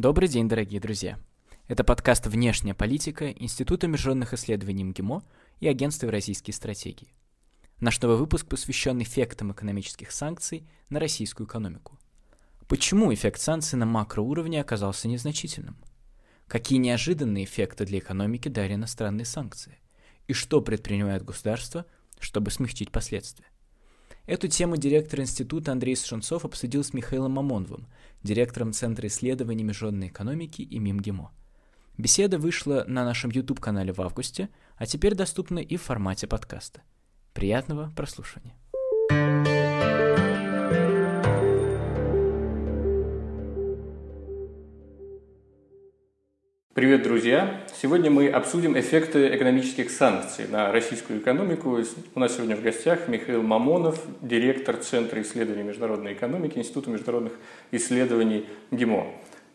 Добрый день, дорогие друзья. Это подкаст «Внешняя политика» Института международных исследований МГИМО и Агентства Евразийские стратегии. Наш новый выпуск посвящен эффектам экономических санкций на российскую экономику. Почему эффект санкций на макроуровне оказался незначительным? Какие неожиданные эффекты для экономики дали иностранные санкции? И что предпринимает государство, чтобы смягчить последствия? Эту тему директор института Андрей Сушенцов обсудил с Михаилом Мамоновым, директором Центра исследований международной экономики и МИМГИМО. Беседа вышла на нашем YouTube-канале в августе, а теперь доступна и в формате подкаста. Приятного прослушивания. Привет, друзья! Сегодня мы обсудим эффекты экономических санкций на российскую экономику. У нас сегодня в гостях Михаил Мамонов, директор Центра исследований международной экономики Института международных исследований ГИМО.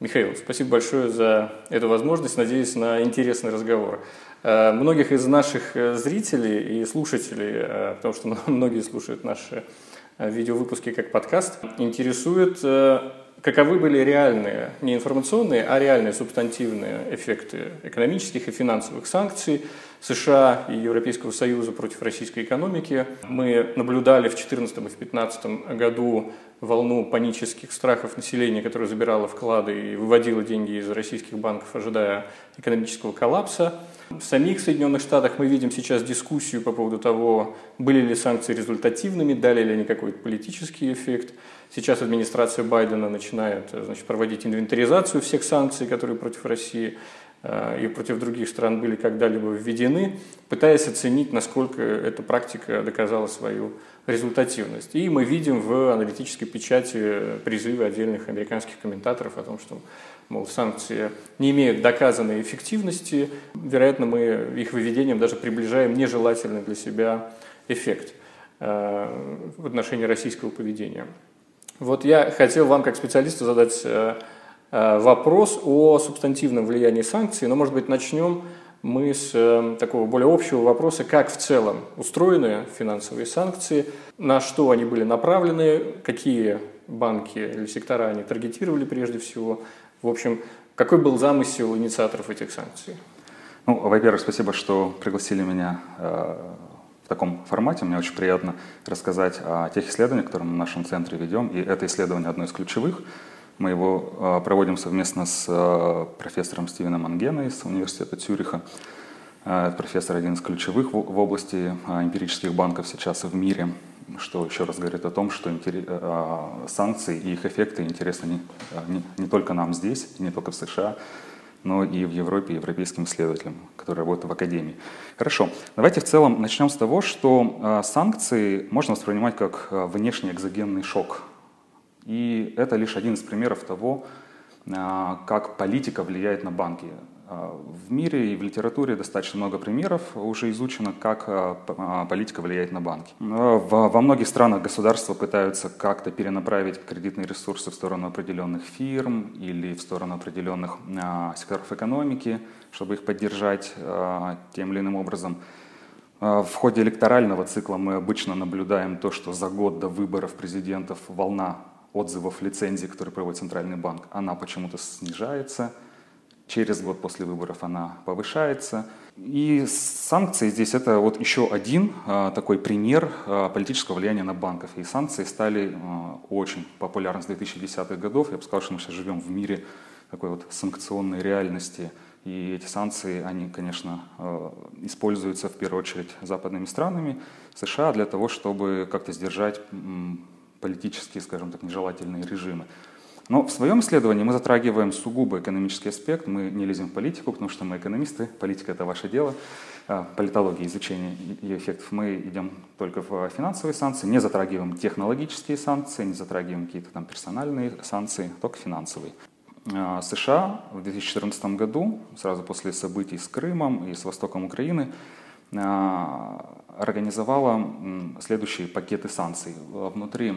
Михаил, спасибо большое за эту возможность. Надеюсь на интересный разговор. Э, многих из наших э, зрителей и слушателей, э, потому что многие слушают наши видеовыпуски как подкаст, интересует каковы были реальные, не информационные, а реальные субстантивные эффекты экономических и финансовых санкций США и Европейского Союза против российской экономики. Мы наблюдали в 2014 и в 2015 году волну панических страхов населения, которое забирало вклады и выводило деньги из российских банков, ожидая экономического коллапса. В самих Соединенных Штатах мы видим сейчас дискуссию по поводу того, были ли санкции результативными, дали ли они какой-то политический эффект. Сейчас администрация Байдена начинает значит, проводить инвентаризацию всех санкций, которые против России э, и против других стран были когда-либо введены, пытаясь оценить, насколько эта практика доказала свою результативность. И мы видим в аналитической печати призывы отдельных американских комментаторов о том, что мол, санкции не имеют доказанной эффективности, вероятно, мы их выведением даже приближаем нежелательный для себя эффект э, в отношении российского поведения. Вот я хотел вам, как специалисту, задать э, э, вопрос о субстантивном влиянии санкций, но, может быть, начнем мы с такого более общего вопроса, как в целом устроены финансовые санкции, на что они были направлены, какие банки или сектора они таргетировали прежде всего, в общем, какой был замысел инициаторов этих санкций? Ну, во-первых, спасибо, что пригласили меня э, в таком формате. Мне очень приятно рассказать о тех исследованиях, которые мы в нашем центре ведем. И это исследование одно из ключевых. Мы его э, проводим совместно с э, профессором Стивеном Ангена из университета Цюриха. Э, профессор один из ключевых в, области эмпирических банков сейчас в мире что еще раз говорит о том, что санкции и их эффекты интересны не только нам здесь, не только в США, но и в Европе, европейским исследователям, которые работают в академии. Хорошо, давайте в целом начнем с того, что э, санкции можно воспринимать как внешний экзогенный шок. И это лишь один из примеров того, как политика влияет на банки. А, в мире и в литературе достаточно много примеров уже изучено, как а, а, политика влияет на банки. Во многих странах государства пытаются как-то перенаправить кредитные ресурсы в сторону определенных фирм или в сторону определенных секторов экономики, чтобы их поддержать тем или иным образом. В ходе электорального цикла мы обычно наблюдаем то, что за год до выборов президентов волна отзывов лицензий, которые проводит Центральный банк, она почему-то снижается – Через год после выборов она повышается. И санкции здесь это вот еще один а, такой пример а, политического влияния на банков. И санкции стали а, очень популярны с 2010-х годов. Я бы сказал, что мы сейчас живем в мире такой вот санкционной реальности. И эти санкции, они, конечно, используются в первую очередь западными странами, США, для того, чтобы как-то сдержать политические, скажем так, нежелательные режимы. Но в своем исследовании мы затрагиваем сугубо экономический аспект, мы не лезем в политику, потому что мы экономисты, политика это ваше дело, а, политология, изучение ее эффектов. Мы идем только в финансовые санкции, не затрагиваем технологические санкции, не затрагиваем какие-то там персональные санкции, только финансовые. А, США в 2014 году, сразу после событий с Крымом и с востоком Украины, а, организовала следующие пакеты санкций. Внутри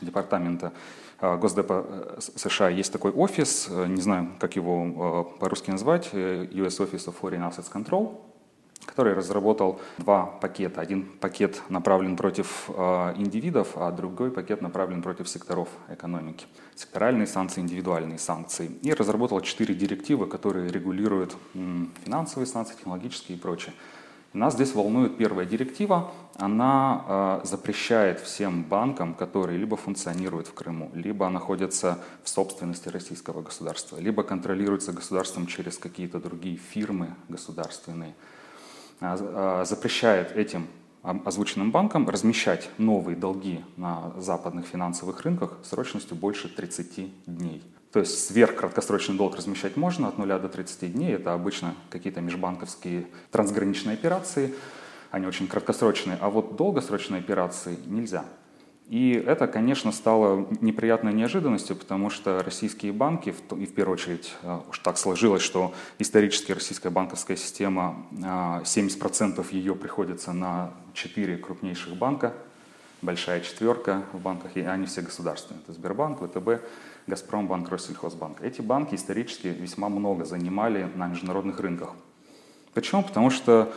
департамента а, Госдепа э, США есть такой офис, э, не знаю, как его э, по-русски назвать, US Office of Foreign Assets Control, который разработал два пакета. Один пакет направлен против э, индивидов, а другой пакет направлен против секторов экономики. Секторальные санкции, индивидуальные санкции. И разработал четыре директивы, которые регулируют финансовые санкции, технологические и прочее. Нас здесь волнует первая директива. Она э, запрещает всем банкам, которые либо функционируют в Крыму, либо находятся в собственности российского государства, либо контролируются государством через какие-то другие фирмы государственные, э, э, запрещает этим озвученным банкам размещать новые долги на западных финансовых рынках срочностью больше 30 дней. То есть сверхкраткосрочный долг размещать можно от 0 до 30 дней. Это обычно какие-то межбанковские трансграничные операции. Они очень краткосрочные. А вот долгосрочные операции нельзя. И это, конечно, стало неприятной неожиданностью, потому что российские банки, и в первую очередь э, уж так сложилось, что исторически российская банковская система, 70% э, ее приходится на 4 крупнейших банка, большая четверка в банках, и они все государственные. Это Сбербанк, ВТБ, Газпромбанк, Россельхозбанк. Эти банки исторически весьма много занимали на международных рынках. Почему? Потому что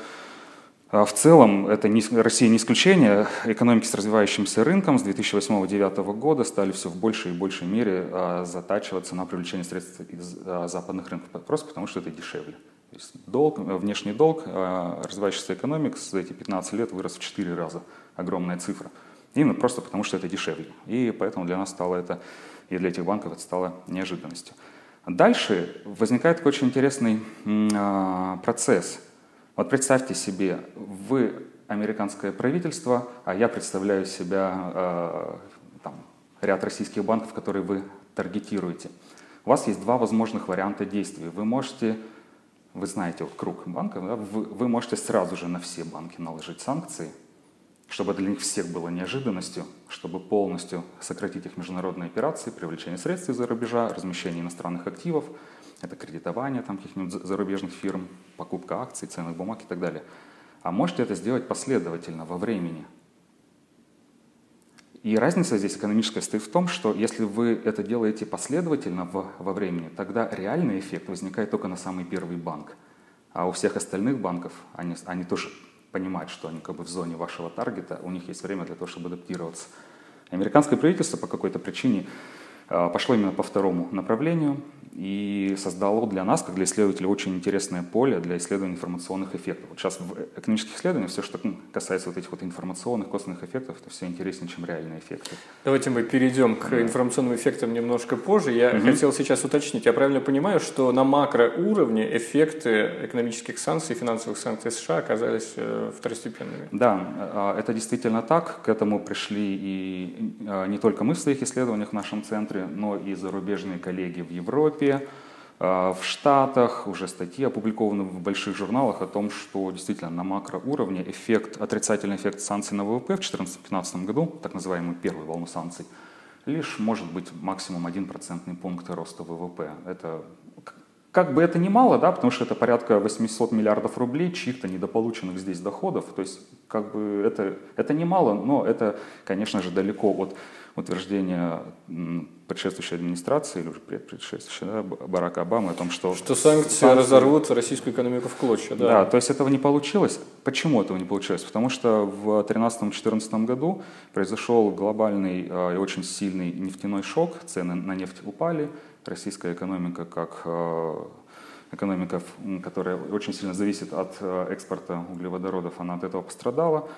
а, в целом это не, Россия не исключение. Экономики с развивающимся рынком с 2008-2009 года стали все в большей и большей мере а, затачиваться на привлечение средств из а, западных рынков, просто потому что это дешевле. То есть долг, внешний долг развивающихся экономик за эти 15 лет вырос в 4 раза. Огромная цифра. Именно просто потому, что это дешевле. И поэтому для нас стало это и для этих банков это стало неожиданностью. Дальше возникает такой очень интересный э, процесс. Вот представьте себе, вы американское правительство, а я представляю себя э, там, ряд российских банков, которые вы таргетируете. У вас есть два возможных варианта действий. Вы можете, вы знаете вот круг банков, да, вы, вы можете сразу же на все банки наложить санкции – чтобы для них всех было неожиданностью, чтобы полностью сократить их международные операции, привлечение средств из-за рубежа, размещение иностранных активов, это кредитование там каких-нибудь зарубежных фирм, покупка акций, ценных бумаг и так далее. А можете это сделать последовательно во времени. И разница здесь экономическая стоит в том, что если вы это делаете последовательно в, во времени, тогда реальный эффект возникает только на самый первый банк. А у всех остальных банков они, они тоже понимать, что они как бы в зоне вашего таргета, у них есть время для того, чтобы адаптироваться. Американское правительство по какой-то причине а, пошло именно по второму направлению и создало для нас, как для исследователей, очень интересное поле для исследования информационных эффектов. Вот сейчас в экономических исследованиях все, что касается вот этих вот информационных, косвенных эффектов, это все интереснее, чем реальные эффекты. Давайте мы перейдем к да. информационным эффектам немножко позже. Я угу. хотел сейчас уточнить, я правильно понимаю, что на макроуровне эффекты экономических санкций, финансовых санкций США оказались э, второстепенными? Да, а, это действительно так. К этому пришли и а, не только мы в своих исследованиях в нашем центре, но и зарубежные коллеги в Европе, Европе, а, в Штатах уже статьи опубликованы в больших журналах о том, что действительно на макроуровне эффект, отрицательный эффект санкций на ВВП в 2014-2015 году, так называемую первую волну санкций, лишь может быть максимум 1% пункт роста ВВП. Это как бы это ни мало, да, потому что это порядка 800 миллиардов рублей чьих-то недополученных здесь доходов. То есть как бы это, это немало, но это, конечно же, далеко от утверждения предшествующей администрации или уже предшествующей да, Барака Обамы о том, что... Что санкции, санкции разорвут российскую экономику в клочья. Да. да, то есть этого не получилось. Почему этого не получилось? Потому что в 2013-2014 году произошел глобальный э, и очень сильный нефтяной шок, цены на нефть упали, российская экономика как э, экономика, которая очень сильно зависит от э, экспорта углеводородов, она от этого пострадала.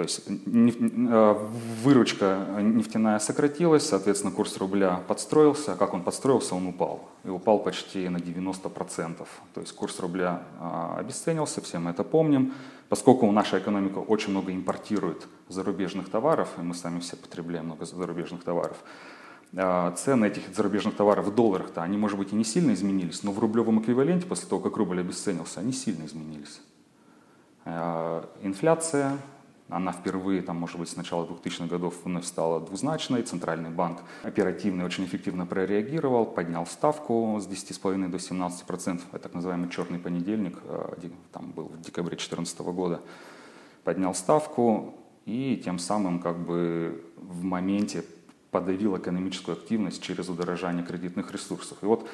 То есть э, выручка нефтяная сократилась, соответственно, курс рубля подстроился. Как он подстроился? Он упал. И упал почти на 90%. То есть курс рубля а, обесценился, все мы это помним. Поскольку наша экономика очень много импортирует зарубежных товаров, и мы сами все потребляем много зарубежных товаров, а, цены этих зарубежных товаров в долларах-то, они, может быть, и не сильно изменились, но в рублевом эквиваленте, после того, как рубль обесценился, они сильно изменились. А, инфляция, она впервые, там, может быть, с начала 2000-х годов вновь стала двузначной. Центральный банк оперативно и очень эффективно прореагировал, поднял ставку с 10,5 до 17%. Это так называемый черный понедельник, э, там был в декабре 2014 года. Поднял ставку и тем самым как бы в моменте подавил экономическую активность через удорожание кредитных ресурсов. И вот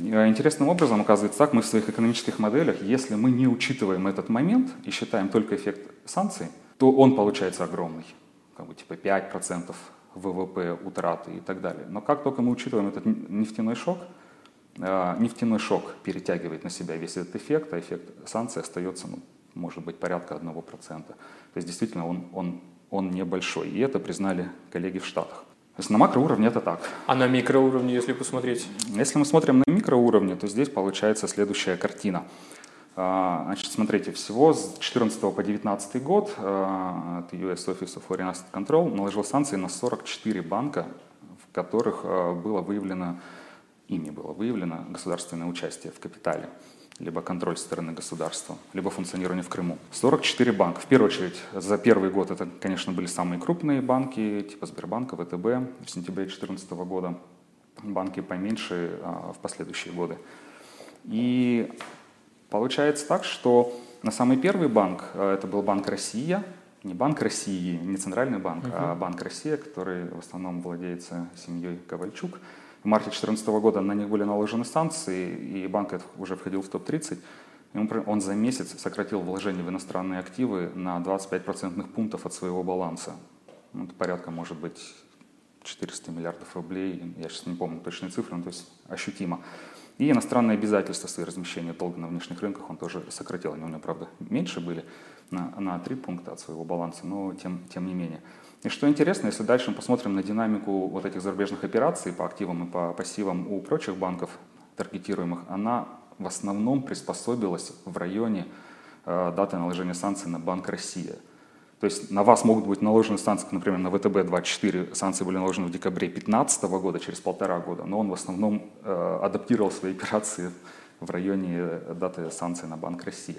Э, интересным образом оказывается так, мы в своих экономических моделях, если мы не учитываем этот момент и считаем только эффект санкций, то он получается огромный, как бы типа 5% ВВП утраты и так далее. Но как только мы учитываем этот нефтяной шок, э, нефтяной шок перетягивает на себя весь этот эффект, а эффект санкций остается, ну, может быть, порядка 1%. То есть действительно он, он, он небольшой. И это признали коллеги в Штатах. То есть на макроуровне это так. А на микроуровне, если посмотреть? Если мы смотрим на микроуровне, то здесь получается следующая картина. А, значит, смотрите, всего с 14 по 19 год а, от US Office of Foreign Asset Control наложил санкции на 44 банка, в которых а, было выявлено, ими было выявлено государственное участие в капитале либо контроль со стороны государства, либо функционирование в Крыму. 44 банка. В первую очередь, за первый год это, конечно, были самые крупные банки, типа Сбербанка, ВТБ в сентябре 2014 года, банки поменьше в последующие годы. И получается так, что на самый первый банк, а, это был Банк Россия, не Банк России, не Центральный банк, uh-huh. а Банк Россия, который в основном владеется семьей Ковальчук – в марте 2014 года на них были наложены санкции, и банк уже входил в топ-30. И он, за месяц сократил вложения в иностранные активы на 25 процентных пунктов от своего баланса. Ну, это порядка, может быть, 400 миллиардов рублей, я сейчас не помню точные цифры, но то есть ощутимо. И иностранные обязательства свои размещения долга на внешних рынках он тоже сократил. Они у него, правда, меньше были на, на 3 пункта от своего баланса, но тем, тем не менее. И что интересно, если дальше мы посмотрим на динамику вот этих зарубежных операций по активам и по пассивам у прочих банков таргетируемых, она в основном приспособилась в районе э, даты наложения санкций на Банк Россия. То есть на вас могут быть наложены санкции, например, на ВТБ-24 санкции были наложены в декабре 2015 года, через полтора года, но он в основном э, адаптировал свои операции в районе э, даты санкций на Банк Россия.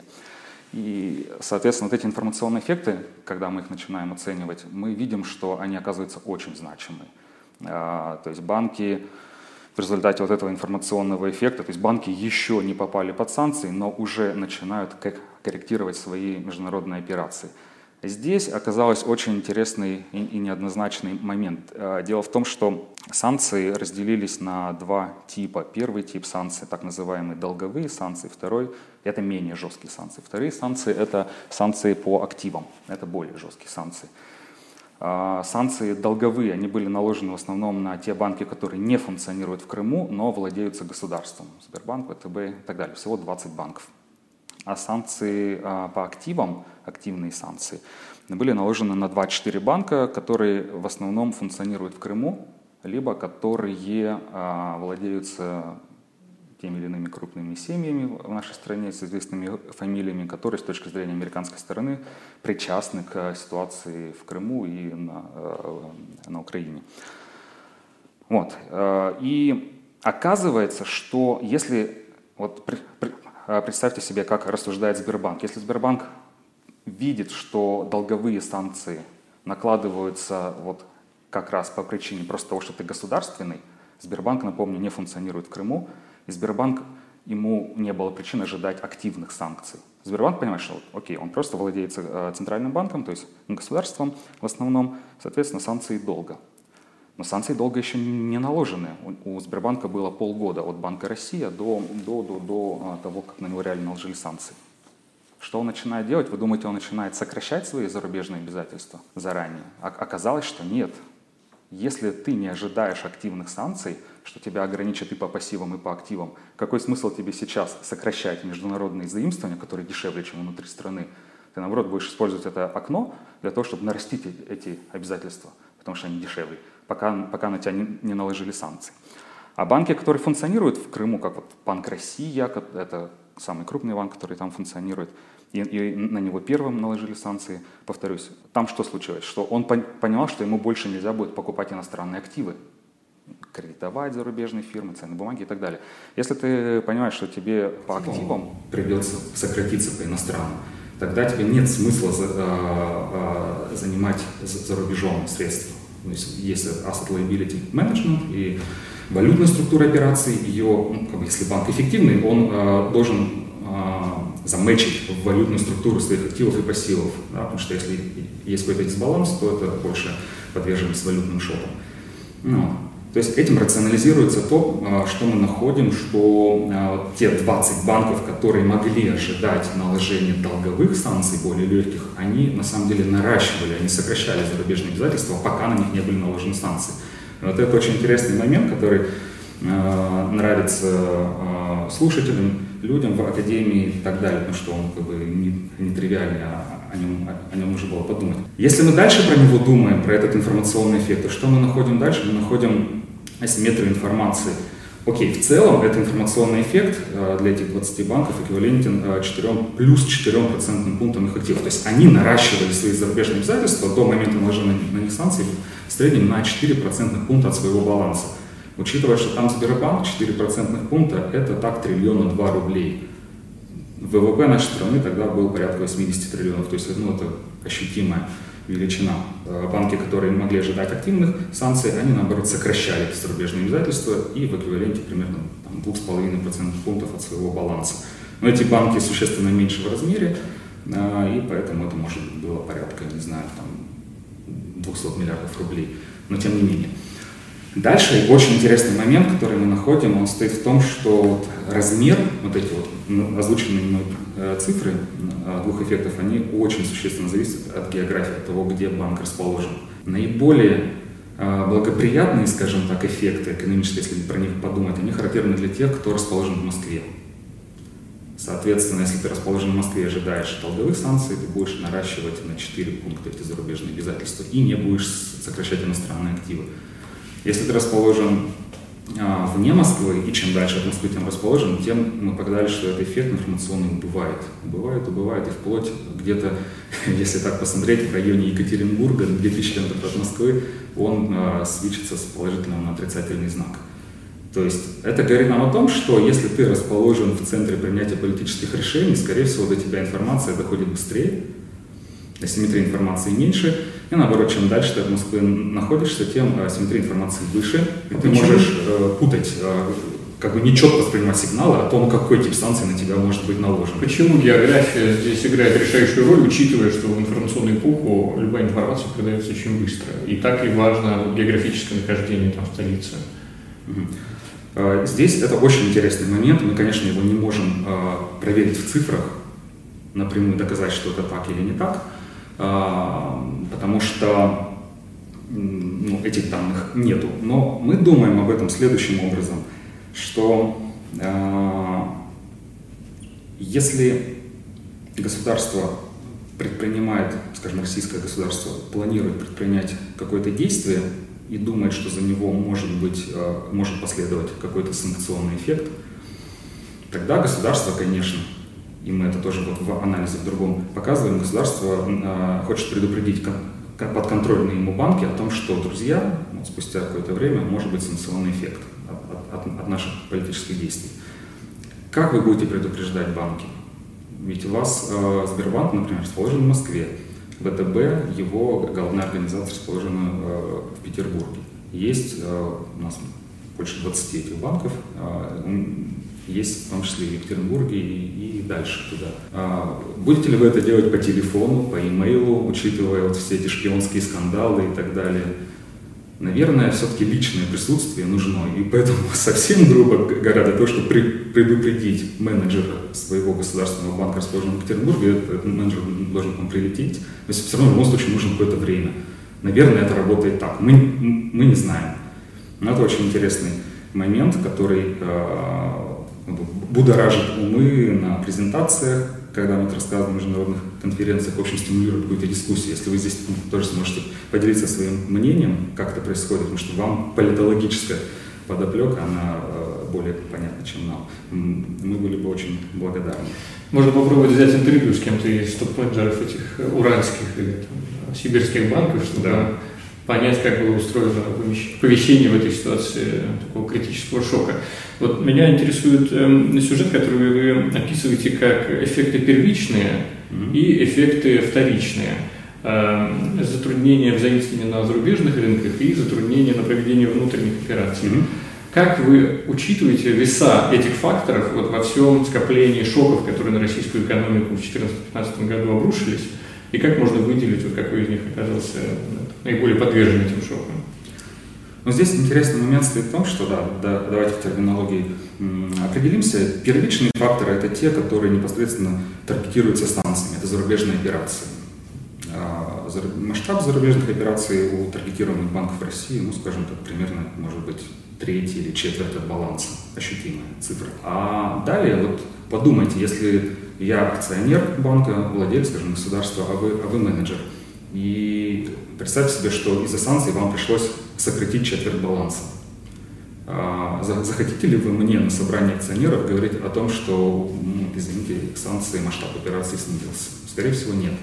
И, соответственно, вот эти информационные эффекты, когда мы их начинаем оценивать, мы видим, что они оказываются очень значимы. А, то есть банки в результате вот этого информационного эффекта, то есть банки еще не попали под санкции, но уже начинают корректировать свои международные операции. Здесь оказалось очень интересный и неоднозначный момент. А, дело в том, что санкции разделились на два типа. Первый тип санкций, так называемые долговые санкции, второй – это менее жесткие санкции. Вторые санкции – это санкции по активам, это более жесткие санкции. А, санкции долговые, они были наложены в основном на те банки, которые не функционируют в Крыму, но владеются государством. Сбербанк, ВТБ и так далее. Всего 20 банков. А санкции а, по активам, активные санкции, были наложены на 24 банка, которые в основном функционируют в Крыму, либо которые а, владеются теми или иными крупными семьями в нашей стране с известными фамилиями, которые с точки зрения американской стороны причастны к ситуации в Крыму и на, э, на Украине. Вот. Э, и оказывается, что если вот представьте себе, как рассуждает Сбербанк. Если Сбербанк видит, что долговые санкции накладываются вот как раз по причине просто того, что ты государственный, Сбербанк, напомню, не функционирует в Крыму, и Сбербанк, ему не было причин ожидать активных санкций. Сбербанк понимает, что окей, он просто владеет э, центральным банком, то есть государством в основном, соответственно, санкции долга. Но санкции долго еще не наложены. У Сбербанка было полгода от Банка Россия до, до, до, до а, того, как на него реально наложили санкции. Что он начинает делать? Вы думаете, он начинает сокращать свои зарубежные обязательства заранее? А оказалось, что нет. Если ты не ожидаешь активных санкций, что тебя ограничат и по пассивам, и по активам, какой смысл тебе сейчас сокращать международные заимствования, которые дешевле, чем внутри страны? Ты, наоборот, будешь использовать это окно для того, чтобы нарастить эти обязательства, потому что они дешевле пока, пока на тебя не, не наложили санкции. А банки, которые функционируют в Крыму, как вот Банк Россия, это самый крупный банк, который там функционирует, и, и на него первым наложили санкции, повторюсь, там что случилось? Что он понимал, что ему больше нельзя будет покупать иностранные активы, кредитовать зарубежные фирмы, ценные бумаги и так далее. Если ты понимаешь, что тебе по активам придется сократиться по иностранным, тогда тебе нет смысла за, а, а, занимать за рубежом средства. Есть asset liability management и валютная структура операций. Ее, ну, как бы, если банк эффективный, он э, должен э, заметчить в валютную структуру своих активов и пассивов. Да, потому что если есть какой-то дисбаланс, то это больше подверженность валютным шокам. Ну, То есть этим рационализируется то, а, что мы находим, что а, те 20 банков, которые могли ожидать наложения долговых санкций более легких, они на самом деле наращивали, они сокращали зарубежные обязательства, пока на них не были наложены санкции. Вот это очень интересный момент, который нравится слушателям, людям в академии и так далее, потому что он как бы не, не тривиальный, а о нем, о, нем нужно было подумать. Если мы дальше про него думаем, про этот информационный эффект, то что мы находим дальше? Мы находим асимметрию информации. Окей, в целом этот информационный эффект э, для этих 20 банков эквивалентен 4, э, плюс 4 процентным пунктам их активов. То есть они наращивали свои зарубежные обязательства до момента наложения на них санкций в среднем на 4 процентных пункта от своего баланса. Учитывая, что там Сбербанк 4 процентных пункта, это так триллиона 2 рублей. ВВП нашей страны тогда был порядка 80 триллионов, то есть ну, это ощутимая величина. Э, банки, которые могли ожидать активных санкций, они наоборот сокращали эти зарубежные обязательства и в эквиваленте примерно 2,5% пунктов от своего баланса. Но эти банки существенно меньше в размере, э, и поэтому это может быть было порядка, не знаю, там 200 миллиардов рублей. Но тем не менее. Дальше очень интересный момент, который мы находим, он стоит в том, что вот размер, вот эти вот ну, озвученные мной цифры э, двух эффектов, они очень существенно зависят от географии, от того, где банк расположен. Наиболее э, благоприятные, скажем так, эффекты экономические, если про них подумать, они характерны для тех, кто расположен в Москве. Соответственно, если ты расположен в Москве и ожидаешь долговых санкций, ты будешь наращивать на 4 пункта эти зарубежные обязательства и не будешь сокращать иностранные активы. Если ты расположен вне Москвы, и чем дальше от Москвы, тем расположен, тем мы погадали, что этот эффект информационный убывает. Убывает, убывает, и вплоть где-то, если так посмотреть, в районе Екатеринбурга, 2000 км от Москвы, он а, свечится с положительным на отрицательный знак. То есть это говорит нам о том, что если ты расположен в центре принятия политических решений, скорее всего, до тебя информация доходит быстрее, асимметрия информации меньше, и наоборот, чем дальше ты от Москвы находишься, тем асимметрия информации выше, и ты можешь э, путать, э, как бы нечетко воспринимать сигналы о том, какой тип санкций на тебя может быть наложен. Почему география здесь играет решающую роль, учитывая, что в информационную эпоху любая информация передается очень быстро, и так и важно географическое нахождение там столицы? Угу. Здесь это очень интересный момент, мы, конечно, его не можем э, проверить в цифрах, напрямую доказать, что это так или не так, а, потому что ну, этих данных нету. Но мы думаем об этом следующим образом, что э, если государство предпринимает, скажем, российское государство планирует предпринять какое-то действие и думает, что за него может быть, э, может последовать какой-то санкционный эффект, тогда государство, конечно, и мы это тоже вот в анализе в другом показываем, государство э, хочет предупредить подконтрольные ему банки о том, что, друзья, вот спустя какое-то время может быть санкционный эффект от, от, от наших политических действий. Как вы будете предупреждать банки? Ведь у вас э, Сбербанк, например, расположен в Москве, ВТБ, его головная организация расположена э, в Петербурге. Есть э, у нас больше 20 этих банков, э, есть в том числе в Екатеринбурге и, и дальше туда. А, будете ли вы это делать по телефону, по имейлу, учитывая вот все эти шпионские скандалы и так далее? Наверное, все-таки личное присутствие нужно, и поэтому совсем грубо говоря, для того, чтобы предупредить менеджера своего государственного банка, расположенного в Петербурге, этот менеджер должен к вам прилететь. То есть все равно в любом случае нужно какое-то время. Наверное, это работает так. Мы, мы не знаем. Но это очень интересный момент, который э, будоражит умы на презентациях, когда мы рассказываем на международных конференциях, в общем, стимулирует какую-то дискуссию. Если вы здесь тоже сможете поделиться своим мнением, как это происходит, потому что вам политологическая подоплека, она э, более понятна, чем нам. Мы были бы очень благодарны. Можно попробовать взять интервью с кем-то из топ-менеджеров этих уральских или там, сибирских банков, чтобы да понять, как было устроено повещение в этой ситуации такого критического шока. Вот меня интересует э, сюжет, который вы описываете как эффекты первичные mm-hmm. и эффекты вторичные. Э, затруднения взаимствования на зарубежных рынках и затруднения на проведение внутренних операций. Mm-hmm. Как вы учитываете веса этих факторов вот во всем скоплении шоков, которые на российскую экономику в 2014-2015 году обрушились? И как можно выделить, вот какой из них оказался наиболее подвержен этим шокам? Но здесь интересный момент стоит в том, что, да, да давайте в терминологии определимся. Первичные факторы – это те, которые непосредственно таргетируются станциями. Это зарубежные операции. А, масштаб зарубежных операций у таргетированных банков России, ну, скажем так, примерно, может быть, треть или четверть от баланса, ощутимая цифра. А далее, вот подумайте, если я акционер банка, владелец, скажем, государства, а вы, а вы менеджер, и представьте себе, что из-за санкций вам пришлось сократить четверть баланса. А, захотите ли вы мне на собрании акционеров говорить о том, что, извините, санкции, масштаб операции снизился? Скорее всего, нет.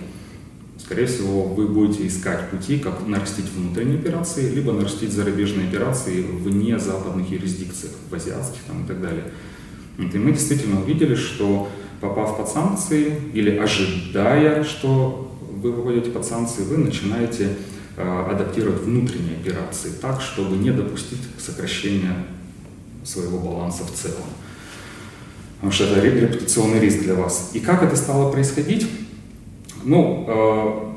Скорее всего, вы будете искать пути, как нарастить внутренние операции, либо нарастить зарубежные операции вне западных юрисдикций, в азиатских там, и так далее. И мы действительно увидели, что попав под санкции или ожидая, что вы выходите под санкции, вы начинаете э, адаптировать внутренние операции так, чтобы не допустить сокращения своего баланса в целом. Потому что это репутационный риск для вас. И как это стало происходить? Ну,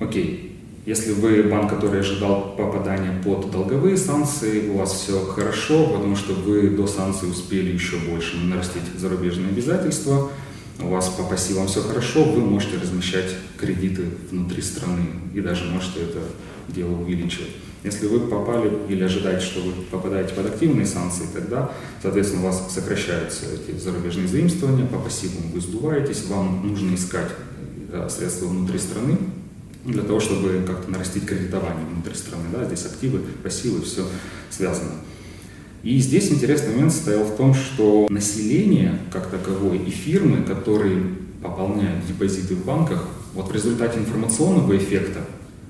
э, окей, если вы банк, который ожидал попадания под долговые санкции, у вас все хорошо, потому что вы до санкций успели еще больше нарастить зарубежные обязательства, у вас по пассивам все хорошо, вы можете размещать кредиты внутри страны и даже можете это дело увеличивать. Если вы попали или ожидаете, что вы попадаете под активные санкции, тогда, соответственно, у вас сокращаются эти зарубежные заимствования, по пассивам вы сдуваетесь, вам нужно искать Э, средства внутри страны для того, чтобы как-то нарастить кредитование внутри страны. Да? Здесь активы, пассивы, все связано. И здесь интересный момент состоял в том, что население как таковое и фирмы, которые пополняют депозиты в банках, вот в результате информационного эффекта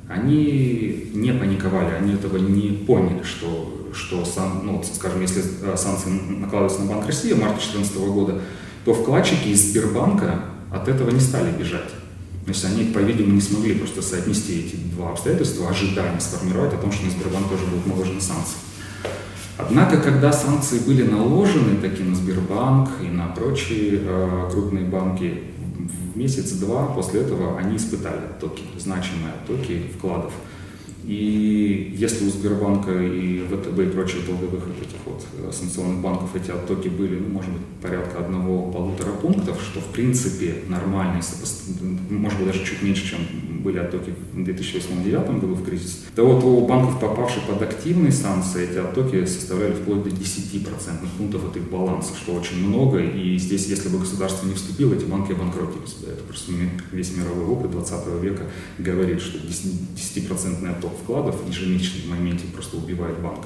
они не паниковали, они этого не поняли, что, что сам, ну, скажем, если э, санкции накладываются на Банк России в марте 2014 года, то вкладчики из Сбербанка от этого не стали бежать. Есть они, по-видимому, не смогли просто соотнести эти два обстоятельства, ожидания сформировать о том, что на Сбербанк тоже будут наложены санкции. Однако, когда санкции были наложены таки на Сбербанк и на прочие э, крупные банки, в месяц-два после этого они испытали оттоки, значимые оттоки вкладов. И если у Сбербанка и ВТБ и прочих долговых вот этих вот э, санкционных банков эти оттоки были, ну, может быть, порядка одного-полутора пунктов, что в принципе нормально, может быть, даже чуть меньше, чем были оттоки в 2008-2009 году в кризис, то вот у банков, попавших под активные санкции, эти оттоки составляли вплоть до 10% пунктов от их баланса, что очень много, и здесь, если бы государство не вступило, эти банки обанкротились бы. Это просто весь мировой опыт 20 века говорит, что 10% отток вкладов ежемесячный в моменте просто убивает банк.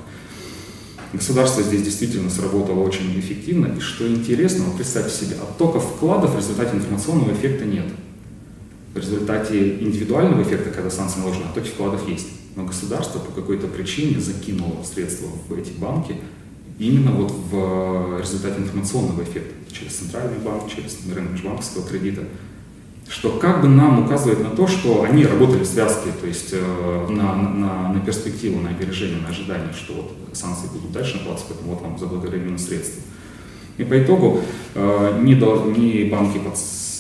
Государство здесь действительно сработало очень эффективно. И что интересно, вот представьте себе, оттока вкладов в результате информационного эффекта нет. В результате индивидуального эффекта, когда санкции наложены, оттоки вкладов есть. Но государство по какой-то причине закинуло средства в эти банки именно вот в результате информационного эффекта, через центральный банк, через рынок межбанковского кредита что как бы нам указывает на то, что они работали в связке, то есть э, на, на, на перспективу, на опережение, на ожидание, что вот санкции будут дальше накладываться, поэтому вот вам заблаговременные средства. И по итогу э, ни, ни банки под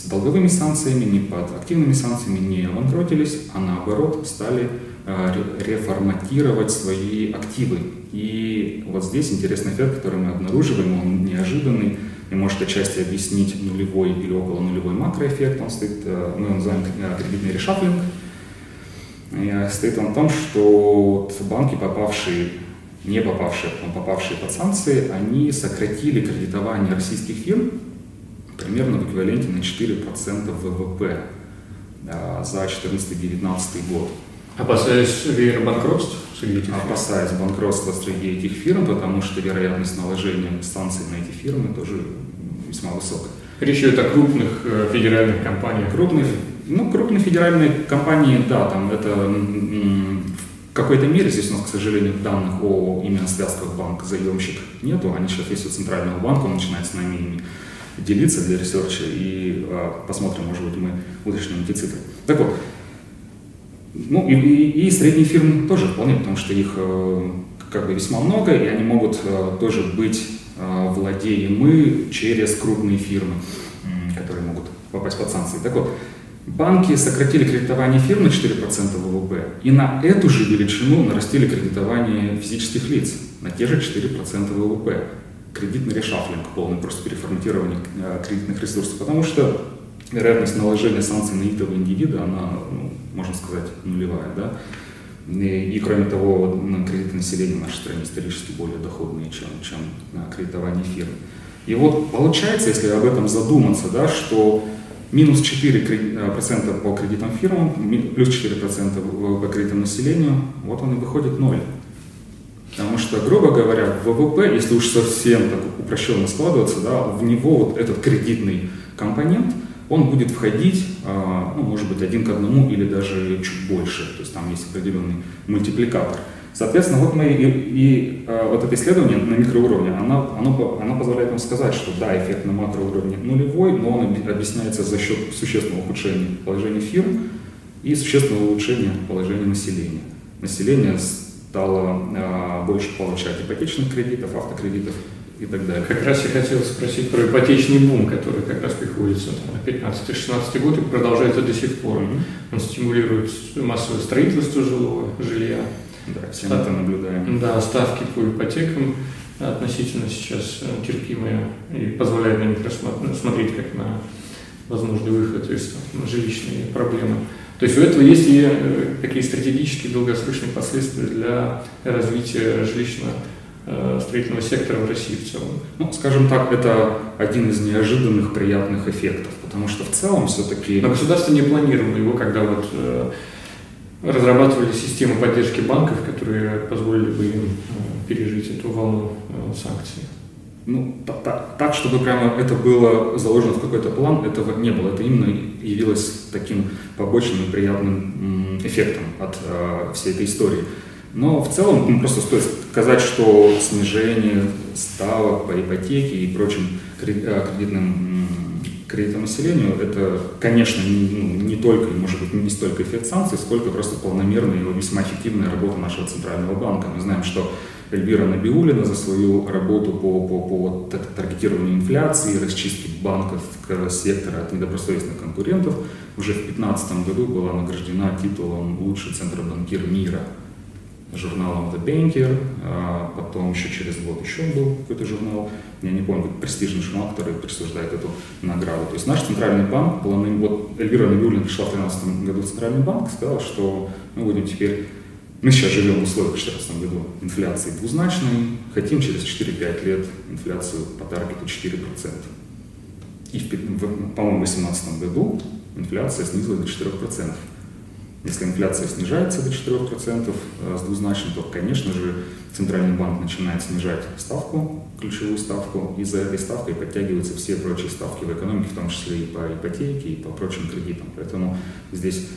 долговыми санкциями, ни под активными санкциями не обанкротились, а наоборот стали э, реформатировать свои активы. И вот здесь интересный эффект, который мы обнаруживаем, он неожиданный, и может отчасти объяснить нулевой или около нулевой макроэффект. Он стоит, э, мы его называем э, кредитный решафлинг. И э, стоит он в том, что банки, попавшие, не попавшие, а попавшие под санкции, они сократили кредитование российских фирм примерно в эквиваленте на 4% ВВП за 2014-2019 год. Опасаясь веера банкротств среди этих Опасаясь банкротства среди этих фирм, потому что вероятность наложения санкций на эти фирмы тоже весьма высокая. Речь идет о крупных э, федеральных компаниях. Крупных, ну, крупные федеральные компании, да, там это в какой-то мере, здесь у нас, к сожалению, данных о именно связках банк-заемщик нету, они сейчас есть у Центрального банка, он начинает с нами ими делиться для research а, и а, посмотрим, может быть, мы уточним эти цифры. Так вот, ну и, и, и средние фирмы тоже вполне, потому что их э, как бы весьма много, и они могут э, тоже быть э, владеемы через крупные фирмы, которые могут попасть под санкции. Так вот, Банки сократили кредитование фирм на 4% ВВП, и на эту же величину нарастили кредитование физических лиц на те же 4% ВВП. Кредитный решафлинг, полный просто переформатирование кредитных ресурсов, потому что вероятность наложения санкций на итого индивида, она, ну, можно сказать, нулевая. Да? И, и кроме того, кредиты населения в нашей стране исторически более доходные, чем, чем кредитование фирм. И вот получается, если об этом задуматься, да, что минус 4% по кредитам фирмам, плюс 4% по кредитам населению, вот он и выходит ноль. Потому что, грубо говоря, ВВП, если уж совсем так упрощенно складываться, да, в него вот этот кредитный компонент, он будет входить, а, ну, может быть, один к одному или даже чуть больше. То есть там есть определенный мультипликатор. Соответственно, вот мы и, и э, вот это исследование на микроуровне, оно, оно, оно позволяет нам сказать, что да, эффект на макроуровне нулевой, но он объясняется за счет существенного ухудшения положения фирм и существенного улучшения положения населения. Население стало э, больше получать ипотечных кредитов, автокредитов и так далее. Как раз я хотел спросить про ипотечный бум, который как раз приходится на 15-16 год и продолжается до сих пор. Mm-hmm. Он стимулирует массовое строительство жилого жилья, да, все мы это наблюдаем. Да, ставки по ипотекам относительно сейчас э, терпимые и позволяют на них смотреть как на возможный выход из жилищной проблемы. То есть у этого есть и э, какие стратегические долгосрочные последствия для развития жилищного э, строительного сектора в России в целом? Ну, скажем так, это один из неожиданных приятных эффектов, потому что в целом все-таки... Но государство не планировало его, когда вот разрабатывали систему поддержки банков, которые позволили бы им э, пережить эту волну э, санкций. Ну, так, так, так, чтобы прямо это было заложено в какой-то план, этого не было. Это именно явилось таким побочным и приятным эффектом от э, всей этой истории. Но в целом ну, просто стоит сказать, что снижение ставок по ипотеке и прочим э, кредитным кредитонаселению, это, конечно, не, ну, не только, может быть, не столько эффект санкций, сколько просто полномерная и весьма эффективная работа нашего Центрального банка. Мы знаем, что Эльвира Набиулина за свою работу по, по, по таргетированию инфляции, расчистке банков сектора от недобросовестных конкурентов уже в 2015 году была награждена титулом «Лучший центробанкир мира» журналом The Banker, а потом еще через год еще был какой-то журнал, я не помню, престижный журнал, который присуждает эту награду. То есть наш центральный банк, планы, вот Эльвира Набиулина пришла в 2013 году в центральный банк, сказала, что мы будем теперь, мы сейчас живем в условиях в 2014 году инфляции двузначной, хотим через 4-5 лет инфляцию по таргету 4%. И, по-моему, в 2018 году инфляция снизилась до 4%. Если инфляция снижается до 4% э, с двузначным, то, конечно же, Центральный банк начинает снижать ставку, ключевую ставку, и за этой ставкой подтягиваются все прочие ставки в экономике, в том числе и по ипотеке, и по прочим кредитам. Поэтому здесь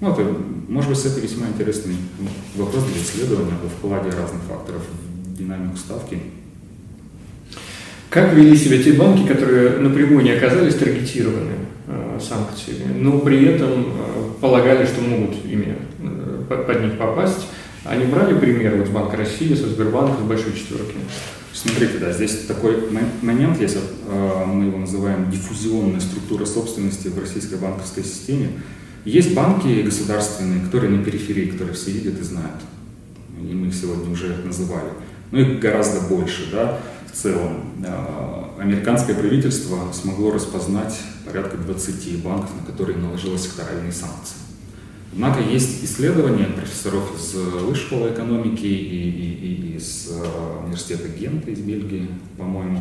ну, это, может быть, это весьма интересный вопрос для исследования о вкладе разных факторов в динамику ставки. Как вели себя те банки, которые напрямую не оказались таргетированы э, санкциями, но при этом э, полагали, что могут ими э, под них попасть? Они брали пример вот с Банка России, со Сбербанка, с Большой Четверки? Смотрите, да, здесь такой момент есть, э, мы его называем диффузионная структура собственности в российской банковской системе. Есть банки государственные, которые на периферии, которые все видят и знают. И мы их сегодня уже называли. Но их гораздо больше, да в целом. Э, американское правительство смогло распознать порядка 20 банков, на которые наложилась секторальные санкции. Однако есть исследования профессоров из высшей экономики и, и, и из э, университета Гента из Бельгии, по-моему,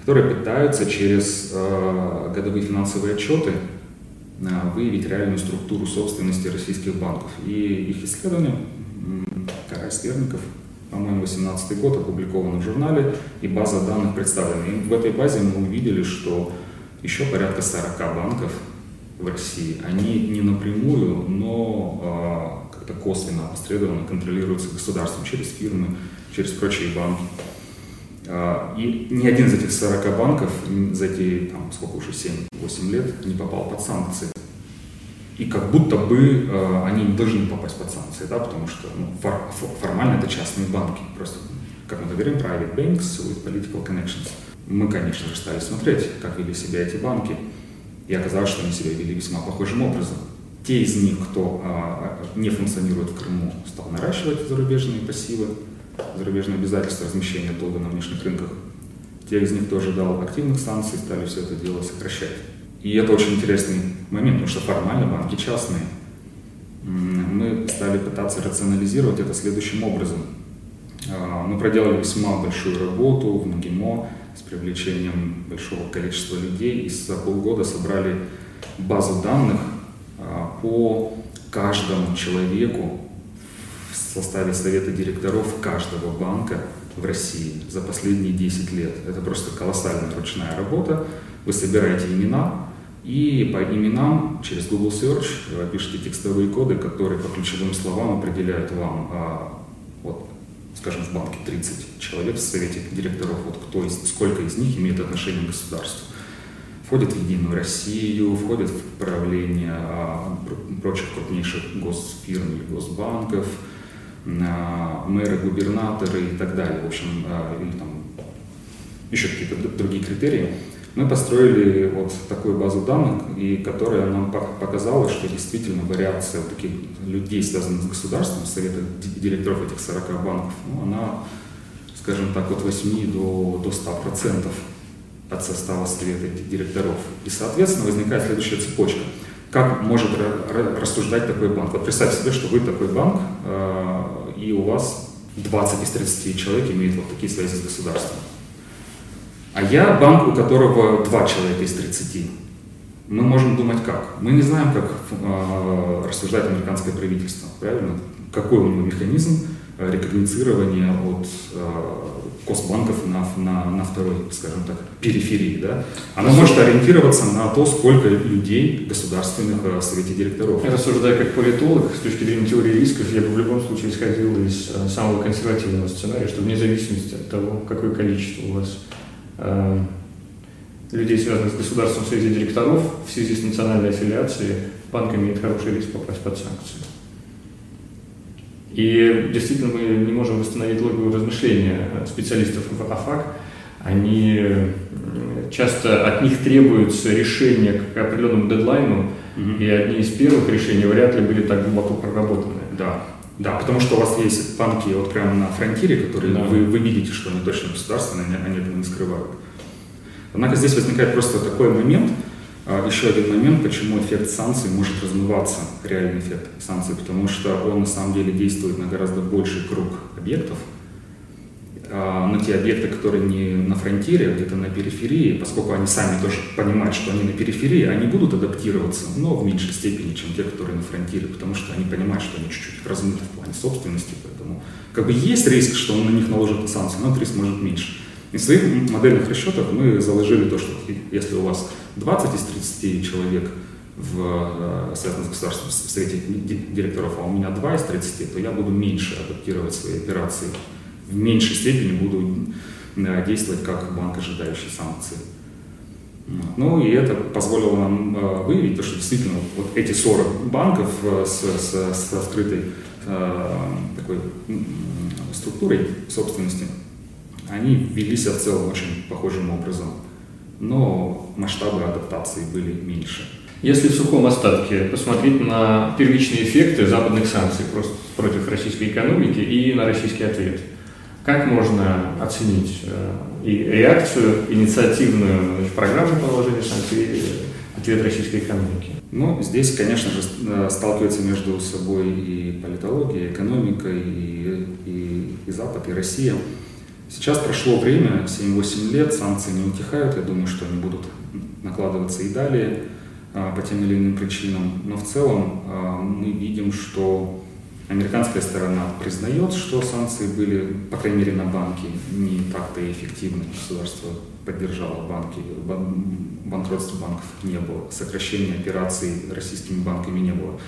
которые пытаются через э, годовые финансовые отчеты выявить реальную структуру собственности российских банков. И их исследования, Карась Сверников, по-моему, 2018 год, опубликовано в журнале, и база данных представлена. И в этой базе мы увидели, что еще порядка 40 банков в России, они не напрямую, но э, как-то косвенно, опосредованно контролируются государством через фирмы, через прочие банки. Э, и ни один из этих 40 банков за эти, там, сколько уже, 7-8 лет не попал под санкции. И как будто бы э, они не должны попасть под санкции, да, потому что ну, фор, формально это частные банки, просто, как мы говорим, private banks with political connections. Мы, конечно же, стали смотреть, как вели себя эти банки. и оказалось, что они себя вели весьма похожим образом. Те из них, кто а, не функционирует в Крыму, стал наращивать зарубежные пассивы, зарубежные обязательства размещения долга на внешних рынках. Те из них, кто ожидал активных санкций, стали все это дело сокращать. И это очень интересный момент, потому что формально банки частные. Мы стали пытаться рационализировать это следующим образом. А, мы проделали весьма большую работу в МГИМО с привлечением большого количества людей и за полгода собрали базу данных а, по каждому человеку в составе совета директоров каждого банка в России за последние 10 лет. Это просто колоссальная ручная работа. Вы собираете имена, и по именам через Google Search вы пишете текстовые коды, которые по ключевым словам определяют вам, а, вот, скажем, в банке 30 человек в совете директоров, вот кто из, сколько из них имеет отношение к государству. Входят в Единую Россию, входят в правление а, прочих крупнейших госфирм или госбанков, а, мэры, губернаторы и так далее, в общем, а, или там еще какие-то другие критерии. Мы построили вот такую базу данных, и которая нам показала, что действительно вариация таких людей, связанных с государством, совета директоров этих 40 банков, ну, она, скажем так, от 8 до, до 100 процентов от состава совета директоров. И, соответственно, возникает следующая цепочка. Как может рассуждать такой банк? Вот представьте себе, что вы такой банк, э, и у вас 20 из 30 человек имеют вот такие связи с государством. А я банк, у которого два человека из 30. Мы можем думать как? Мы не знаем, как э, рассуждает американское правительство, правильно? Какой у него механизм рекогницирования от Косбанков на, на, на второй, скажем так, периферии. Да? Она может ориентироваться на то, сколько людей государственных э, в совете директоров. Я рассуждаю как политолог, с точки зрения теории рисков, я бы в любом случае исходил из э, самого консервативного сценария, что вне зависимости от того, какое количество у вас э, людей, связанных с государством в совете директоров, в связи с национальной аффилиацией, банк имеет хороший риск попасть под санкции. И действительно мы не можем восстановить логику размышления специалистов в АФАК. Они часто от них требуется решение к определенному дедлайну, угу. и одни из первых решений вряд ли были так глубоко проработаны. Да, да, потому что у вас есть банки вот прямо на фронтире, которые да. вы, вы видите, что они точно государственные, они, они этого не скрывают. Однако здесь возникает просто такой момент, а, еще один момент, почему эффект санкций может размываться, реальный эффект санкций, потому что он на самом деле действует на гораздо больший круг объектов, а, но те объекты, которые не на фронтире, а где-то на периферии, поскольку они сами тоже понимают, что они на периферии, они будут адаптироваться, но в меньшей степени, чем те, которые на фронтире, потому что они понимают, что они чуть-чуть размыты в плане собственности, поэтому как бы есть риск, что на них наложат санкции, но этот риск может меньше. И в своих модельных расчетах мы заложили то, что если у вас 20 из 30 человек в, э, связанных с государством в совете директоров, а у меня 2 из 30, то я буду меньше адаптировать свои операции, в меньшей степени буду э, действовать как банк, ожидающий санкции. Ну и это позволило нам э, выявить, то, что действительно вот эти 40 банков с, с, с открытой такой структурой собственности, они вели себя в целом очень похожим образом но масштабы адаптации были меньше. Если в сухом остатке посмотреть на первичные эффекты западных санкций просто против российской экономики и на российский ответ, как можно оценить э, и реакцию, инициативную значит, программу по наложению санкций и ответ российской экономики? Ну, здесь, конечно же, э, сталкиваются между собой и политология, и экономика, и, и, и Запад, и Россия. Сейчас прошло время, 7-8 лет, санкции не утихают, я думаю, что они будут накладываться и далее по тем или иным причинам. Но в целом мы видим, что американская сторона признает, что санкции были, по крайней мере, на банки не так-то эффективны. Государство поддержало банки, банкротства банков не было, сокращения операций российскими банками не было.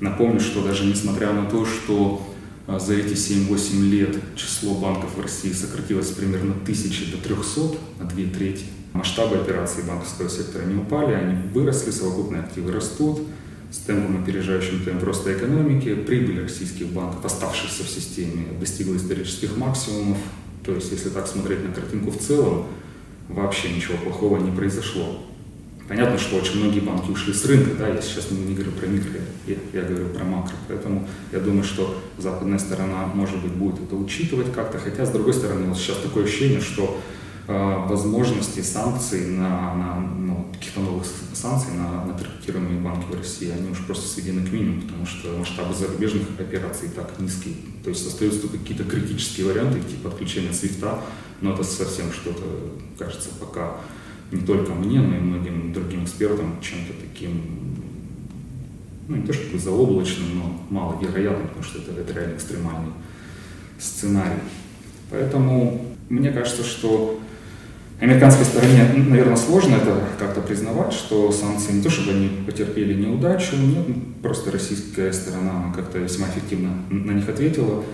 Напомню, что даже несмотря на то, что а за эти 7-8 лет число банков в России сократилось примерно 1000 до 300, на 2 трети. Масштабы операций банковского сектора не упали, они выросли, совокупные активы растут с темпом опережающим темп роста экономики. Прибыль российских банков, оставшихся в системе, достигла исторических максимумов. То есть, если так смотреть на картинку в целом, вообще ничего плохого не произошло. Понятно, что очень многие банки ушли с рынка, да, я сейчас не, говорю про микро, я, я говорю про макро, поэтому я думаю, что западная сторона, может быть, будет это учитывать как-то, хотя, с другой стороны, вот сейчас такое ощущение, что э, возможности санкций на, на ну, каких-то новых санкций на, на таргетируемые банки в России, они уже просто сведены к минимуму, потому что масштабы зарубежных операций так низкие. То есть остаются только какие-то критические варианты, типа отключения свифта, но это совсем что-то, кажется, пока не только мне, но и многим другим экспертам чем-то таким, ну не то чтобы заоблачным, но маловероятным, потому что это, это реально экстремальный сценарий. Поэтому мне кажется, что американской стороне, наверное, сложно это как-то признавать, что санкции не то, чтобы они потерпели неудачу, нет, просто российская сторона как-то весьма эффективно на них ответила.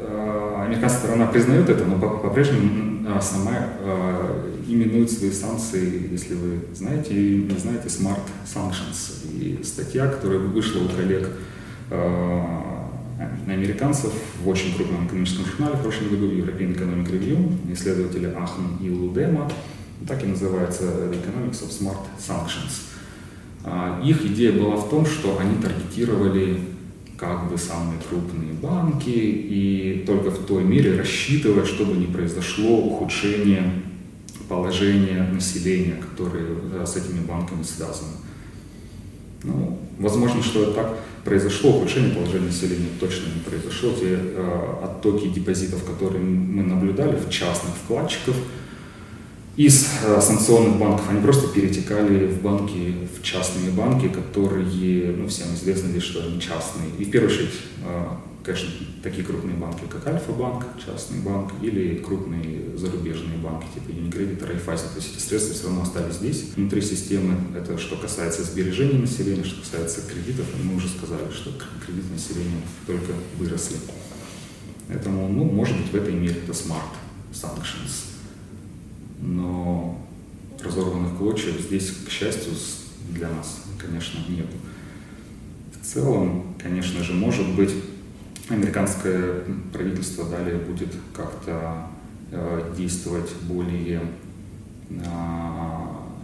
А, американская сторона признает это, но по-прежнему а, сама а, именует свои санкции, если вы знаете или не знаете, Smart Sanctions. И статья, которая вышла у коллег э, американцев в очень крупном экономическом журнале в прошлом году, European Economic Review, исследователи Ахн и Лудема, так и называется The Economics of Smart Sanctions. Э, их идея была в том, что они таргетировали как бы самые крупные банки и только в той мере рассчитывать, чтобы не произошло ухудшение положение населения, которое с этими банками связано. Ну, возможно, что это так произошло, ухудшение положения населения точно не произошло. Те э, оттоки депозитов, которые мы наблюдали в частных вкладчиков, из э, санкционных банков, они просто перетекали в банки, в частные банки, которые, ну, всем известно здесь, что они частные. И в первую очередь э, конечно, такие крупные банки, как Альфа-банк, частный банк, или крупные зарубежные банки, типа Unicredit, Raiffeisen. То есть эти средства все равно остались здесь, внутри системы. Это что касается сбережений населения, что касается кредитов. Мы уже сказали, что кредиты населения только выросли. Поэтому, ну, может быть, в этой мере это smart sanctions. Но разорванных клочьев здесь, к счастью, для нас, конечно, нет. В целом, конечно же, может быть, американское правительство далее будет как-то э, действовать более э,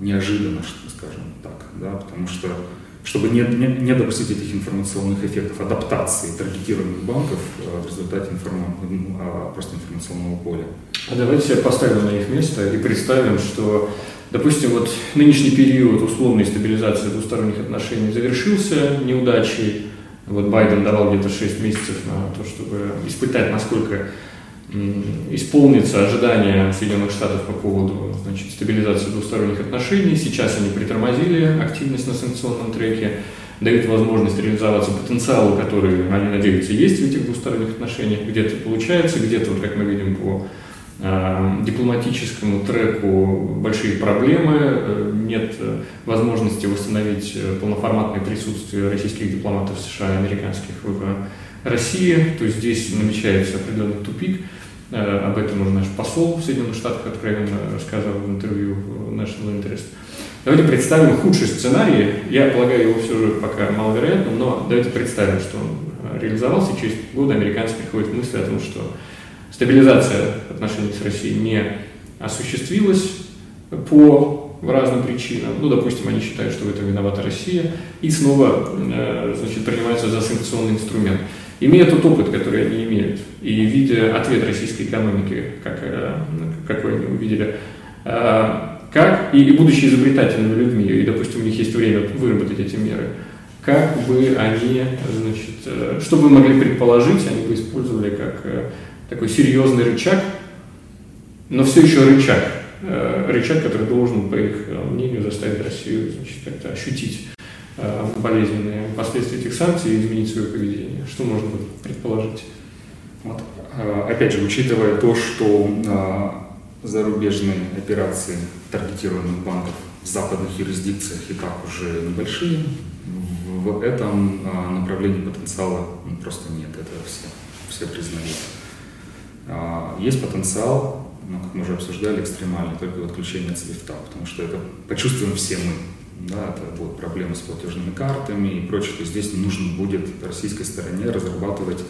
неожиданно, скажем так, да, потому что чтобы не, не, не допустить этих информационных эффектов адаптации таргетированных банков э, в результате информа, э, просто информационного поля. А давайте себя поставим на их место и представим, что, допустим, вот нынешний период условной стабилизации двусторонних отношений завершился неудачей, вот Байден давал где-то 6 месяцев на то, чтобы испытать, насколько исполнится ожидания Соединенных Штатов по поводу значит, стабилизации двусторонних отношений. Сейчас они притормозили активность на санкционном треке, дают возможность реализоваться потенциалу, который, они надеются, есть в этих двусторонних отношениях. Где-то получается, где-то, вот как мы видим по дипломатическому треку большие проблемы, э, нет э, возможности восстановить полноформатное присутствие российских дипломатов США и американских в России, то есть здесь намечается определенный тупик. Об этом уже наш посол в Соединенных Штатах откровенно рассказывал в интервью National Interest. Давайте представим худший сценарий. Я полагаю, его все же пока маловероятным, но давайте представим, что он реализовался. Через годы американцы приходят мысли о том, что стабилизация отношений с Россией не осуществилась по разным причинам. Ну, допустим, они считают, что в этом виновата Россия, и снова э, значит, принимается за санкционный инструмент. Имея тот опыт, который они имеют, и видя ответ российской экономики, как, э, какой они увидели, э, как, и, и будучи изобретательными людьми, и, допустим, у них есть время выработать эти меры, как бы они, значит, что бы могли предположить, они бы использовали как такой серьезный рычаг, но все еще рычаг. Э, рычаг, который должен, по их э, мнению, заставить Россию значит, как-то ощутить э, болезненные последствия этих санкций и изменить свое поведение. Что можно предположить? Вот. Опять же, учитывая то, что зарубежные операции таргетированных банков в западных юрисдикциях и так уже небольшие, в этом направлении потенциала просто нет, это все, все признают. А, есть потенциал, ну, как мы уже обсуждали, экстремальный, только в отключении от свифта, потому что это почувствуем все мы. Да, это будут проблемы с платежными картами и прочее. То есть здесь нужно будет российской стороне разрабатывать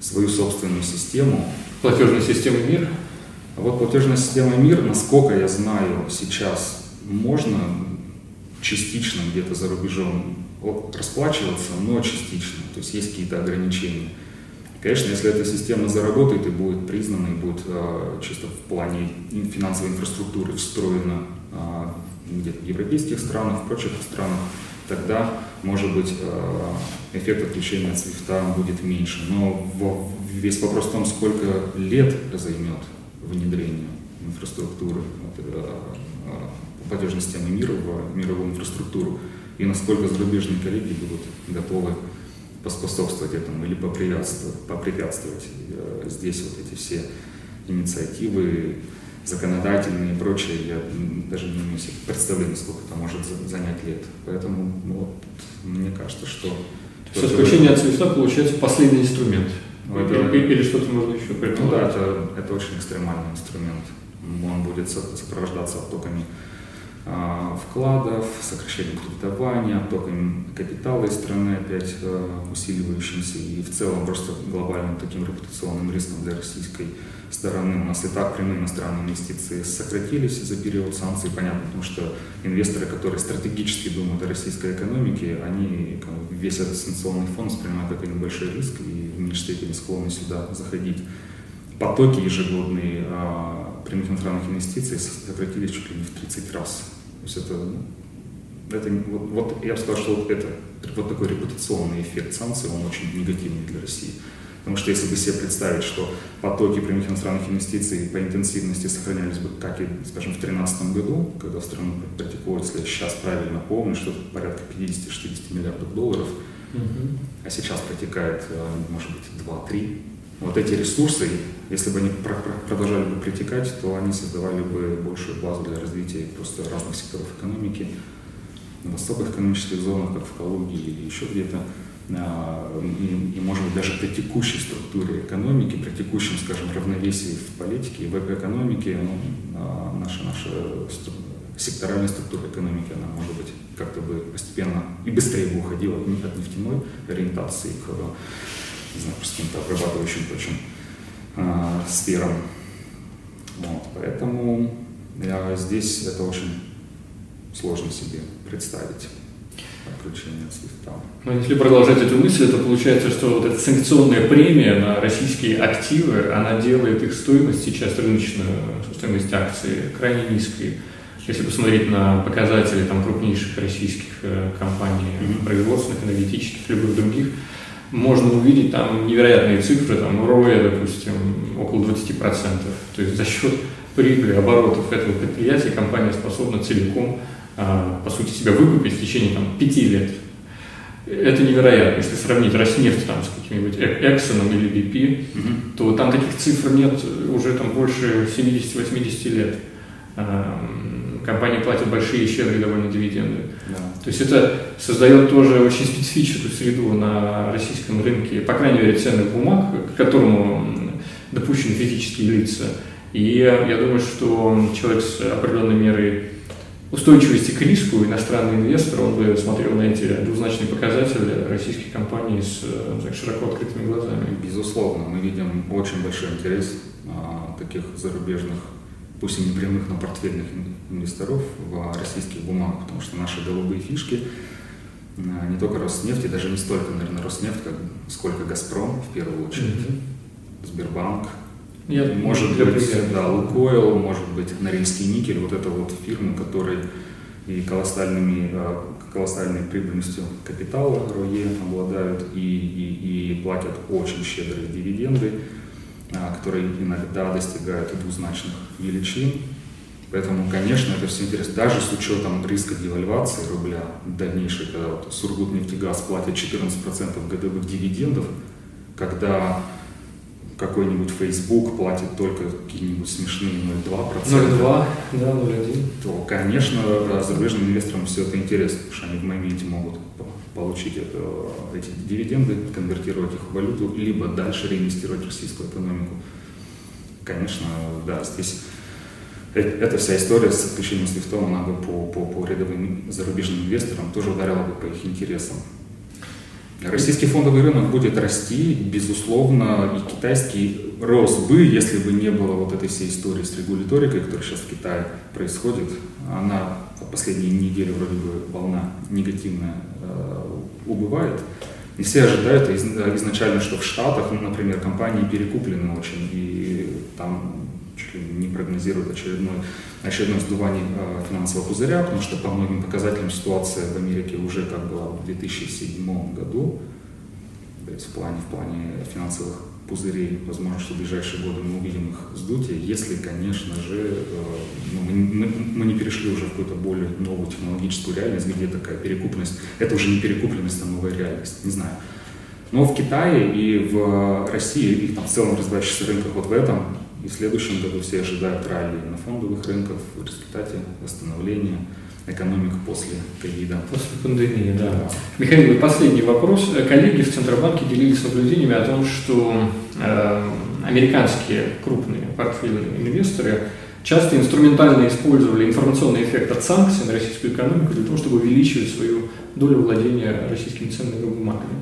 свою собственную систему. Платежная система МИР? А вот платежная система МИР, насколько я знаю, сейчас можно частично где-то за рубежом расплачиваться, но частично, то есть есть какие-то ограничения. Конечно, если эта система заработает и будет признана, и будет э, чисто в плане финансовой инфраструктуры встроена э, где-то в европейских странах, в прочих странах, тогда, может быть, э, эффект отключения от свифта будет меньше. Но весь вопрос в том, сколько лет займет внедрение инфраструктуры э, платежной системы мира в мировую инфраструктуру и насколько зарубежные коллеги будут готовы поспособствовать этому или попрепятствовать, попрепятствовать. Э, здесь вот эти все инициативы законодательные и прочее, я даже не имею себе представления, сколько это может занять лет. Поэтому ну, вот, мне кажется, что... Все отключение от свифта получается последний инструмент. Ну, это, или, или что-то можно еще предположить? Ну да, это, это очень экстремальный инструмент. Он будет сопровождаться оттоками вкладов, сокращением кредитования, оттоком капитала из страны опять а, усиливающимся и в целом просто глобальным таким репутационным риском для российской стороны. У нас и так прямые иностранные инвестиции сократились за период санкций, понятно, потому что инвесторы, которые стратегически думают о российской экономике, они весь этот санкционный фонд воспринимают как один большой риск и в меньшей степени склонны сюда заходить. Потоки ежегодные а, прямых иностранных инвестиций сократились чуть ли не в 30 раз. То есть это, ну, это вот, вот я бы сказал, что вот это вот такой репутационный эффект санкций, он очень негативный для России. Потому что если бы себе представить, что потоки прямых иностранных инвестиций по интенсивности сохранялись бы, как и, скажем, в 2013 году, когда в страну протекло, если я сейчас правильно помню, что порядка 50-60 миллиардов долларов, угу. а сейчас протекает, э, может быть, 2-3. Вот эти ресурсы, если бы они продолжали бы притекать, то они создавали бы большую базу для развития просто разных секторов экономики, в особых экономических зонах, как в Калуге или еще где-то. А, и, и, может быть, даже при текущей структуре экономики, при текущем, скажем, равновесии в политике и в экономике, ну, а, наша, наша секторальная структура экономики, она, может быть, как-то бы постепенно и быстрее бы уходила от нефтяной ориентации к, не знаю, каким-то обрабатывающим прочим э, сферам. Вот, поэтому я, здесь это очень сложно себе представить отключение свифта. Но если продолжать эту мысль, то получается, что вот эта санкционная премия на российские активы, она делает их стоимость сейчас рыночную, стоимость акций крайне низкой. Если посмотреть на показатели там, крупнейших российских э, компаний, mm-hmm. производственных, энергетических, любых других, можно увидеть там невероятные цифры, там роя, допустим, около 20%. То есть за счет прибыли, оборотов этого предприятия компания способна целиком а, по сути, себя выкупить в течение там, пяти лет. Это невероятно. Если сравнить Роснефть там, с каким-нибудь Эксоном или BP, угу. то там таких цифр нет уже там, больше 70-80 лет. Компании платят большие и щедрые довольно дивиденды. Да. То есть это создает тоже очень специфическую среду на российском рынке, по крайней мере, ценных бумаг, к которому допущены физические лица. И я думаю, что человек с определенной мерой устойчивости к риску иностранный инвестор, он бы смотрел на эти двузначные показатели российских компаний с э, так, широко открытыми глазами. Безусловно, мы видим очень большой интерес а, таких зарубежных, пусть и не прямых, но портфельных инвесторов в российских бумагах, потому что наши голубые фишки а, не только Роснефть, и даже не столько, наверное, Роснефть, как, сколько Газпром в первую очередь, mm-hmm. Сбербанк, я, может быть, примера. да, Лукойл, может быть, Норильский никель, вот это вот фирмы, которые и колоссальными, а, колоссальной прибыльностью капитала РОЕ обладают и, и, и платят очень щедрые дивиденды, которые иногда достигают двузначных величин. Поэтому, конечно, это все интересно. Даже с учетом риска девальвации рубля дальнейшей, когда вот Сургутнефтегаз платит 14% годовых дивидендов, когда какой-нибудь Facebook платит только какие-нибудь смешные 0,2%. 0,2, да, 0,1. То, конечно, зарубежным инвесторам все это интересно, потому что они в моменте могут получить это, эти дивиденды, конвертировать их в валюту, либо дальше реинвестировать в российскую экономику. Конечно, да, здесь э, эта вся история с отключением свифтом, она бы по, по, по рядовым зарубежным инвесторам тоже ударила бы по их интересам. Российский фондовый рынок будет расти, безусловно, и китайский рос бы, если бы не было вот этой всей истории с регуляторикой, которая сейчас в Китае происходит. Она в последние недели вроде бы волна негативная э, убывает. И все ожидают изначально, что в Штатах, ну, например, компании перекуплены очень, и там чуть ли не прогнозируют очередное, очередное сдувание э, финансового пузыря, потому что по многим показателям ситуация в Америке уже как была в 2007 году, то есть в плане, в плане финансовых пузырей, возможно, что в ближайшие годы мы увидим их сдутие, если, конечно же, э, ну, мы, мы не перешли уже в какую-то более новую технологическую реальность, где такая перекупленность, это уже не перекупленность, а новая реальность, не знаю. Но в Китае и в России, и там в целом развивающихся рынках вот в этом и в следующем году все ожидают ралли на фондовых рынках в результате восстановления экономика после ковида. После пандемии, да. да. Михаил, последний вопрос. Коллеги в Центробанке делились наблюдениями о том, что э, американские крупные портфельные инвесторы часто инструментально использовали информационный эффект от санкций на российскую экономику для того, чтобы увеличивать свою долю владения российскими ценными бумагами.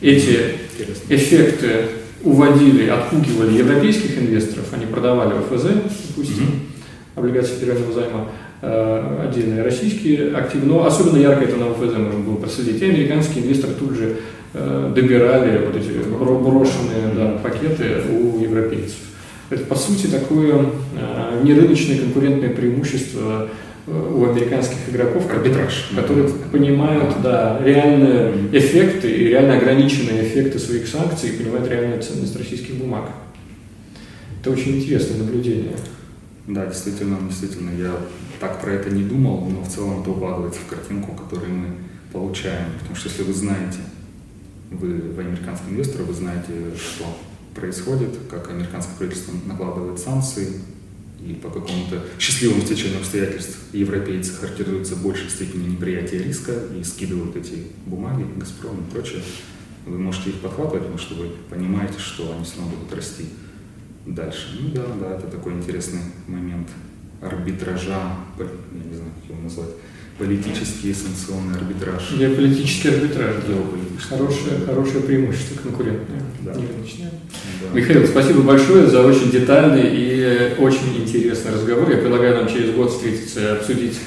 Эти Интересно. эффекты уводили, отпугивали европейских инвесторов, они продавали ОФЗ, допустим, mm-hmm. облигации федерального займа, Э, отдельные российские активы, но особенно ярко это на ВФЗ можно было проследить. И американские инвесторы тут же э, добирали вот эти брошенные да, пакеты у европейцев. Это, по сути, такое э, нерыночное конкурентное преимущество у американских игроков, арбитраж, которые понимают да, реальные эффекты и реально ограниченные эффекты своих санкций и понимают реальную ценность российских бумаг. Это очень интересное наблюдение. Да, действительно, действительно, я так про это не думал, но в целом это укладывается в картинку, которую мы получаем. Потому что если вы знаете, вы, вы американский инвестор, вы знаете, что происходит, как американское правительство накладывает санкции, и по какому-то счастливому стечению обстоятельств европейцы характеризуются в большей степени неприятия риска и скидывают эти бумаги, Газпром и прочее, вы можете их подхватывать, потому что вы понимаете, что они все равно будут расти дальше. Ну да, да, это такой интересный момент арбитража, я не знаю, как его назвать, политический санкционный арбитраж. Геополитический арбитраж, да. Хорошее, хорошее преимущество конкурентное, да. нерыночное. Да. Михаил, спасибо большое за очень детальный и очень интересный разговор. Я предлагаю нам через год встретиться и обсудить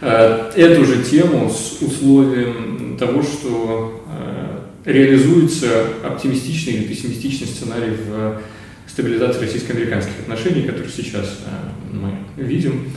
э, эту же тему с условием того, что э, реализуется оптимистичный или пессимистичный сценарий в стабилизации российско-американских отношений, которые сейчас э, мы видим,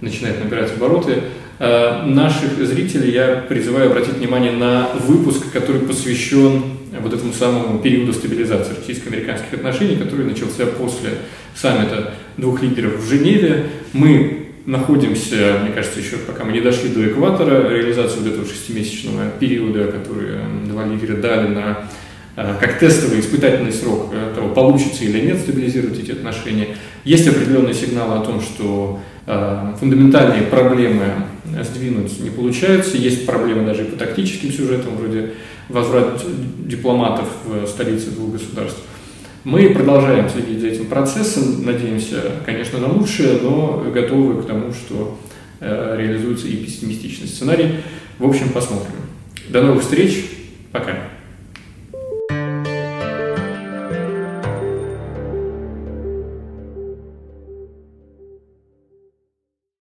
начинает набирать обороты. Э, наших зрителей я призываю обратить внимание на выпуск, который посвящен вот этому самому периоду стабилизации российско-американских отношений, который начался после саммита двух лидеров в Женеве. Мы находимся, мне кажется, еще пока мы не дошли до экватора, реализации вот этого шестимесячного периода, который э, два лидера дали на как тестовый испытательный срок э, того, получится или нет стабилизировать эти отношения. Есть определенные сигналы о том, что э, фундаментальные проблемы сдвинуть не получается. Есть проблемы даже и по тактическим сюжетам, вроде возврат дипломатов в столице двух государств. Мы продолжаем следить за этим процессом, надеемся, конечно, на лучшее, но готовы к тому, что реализуется и пессимистичный сценарий. В общем, посмотрим. До новых встреч. Пока.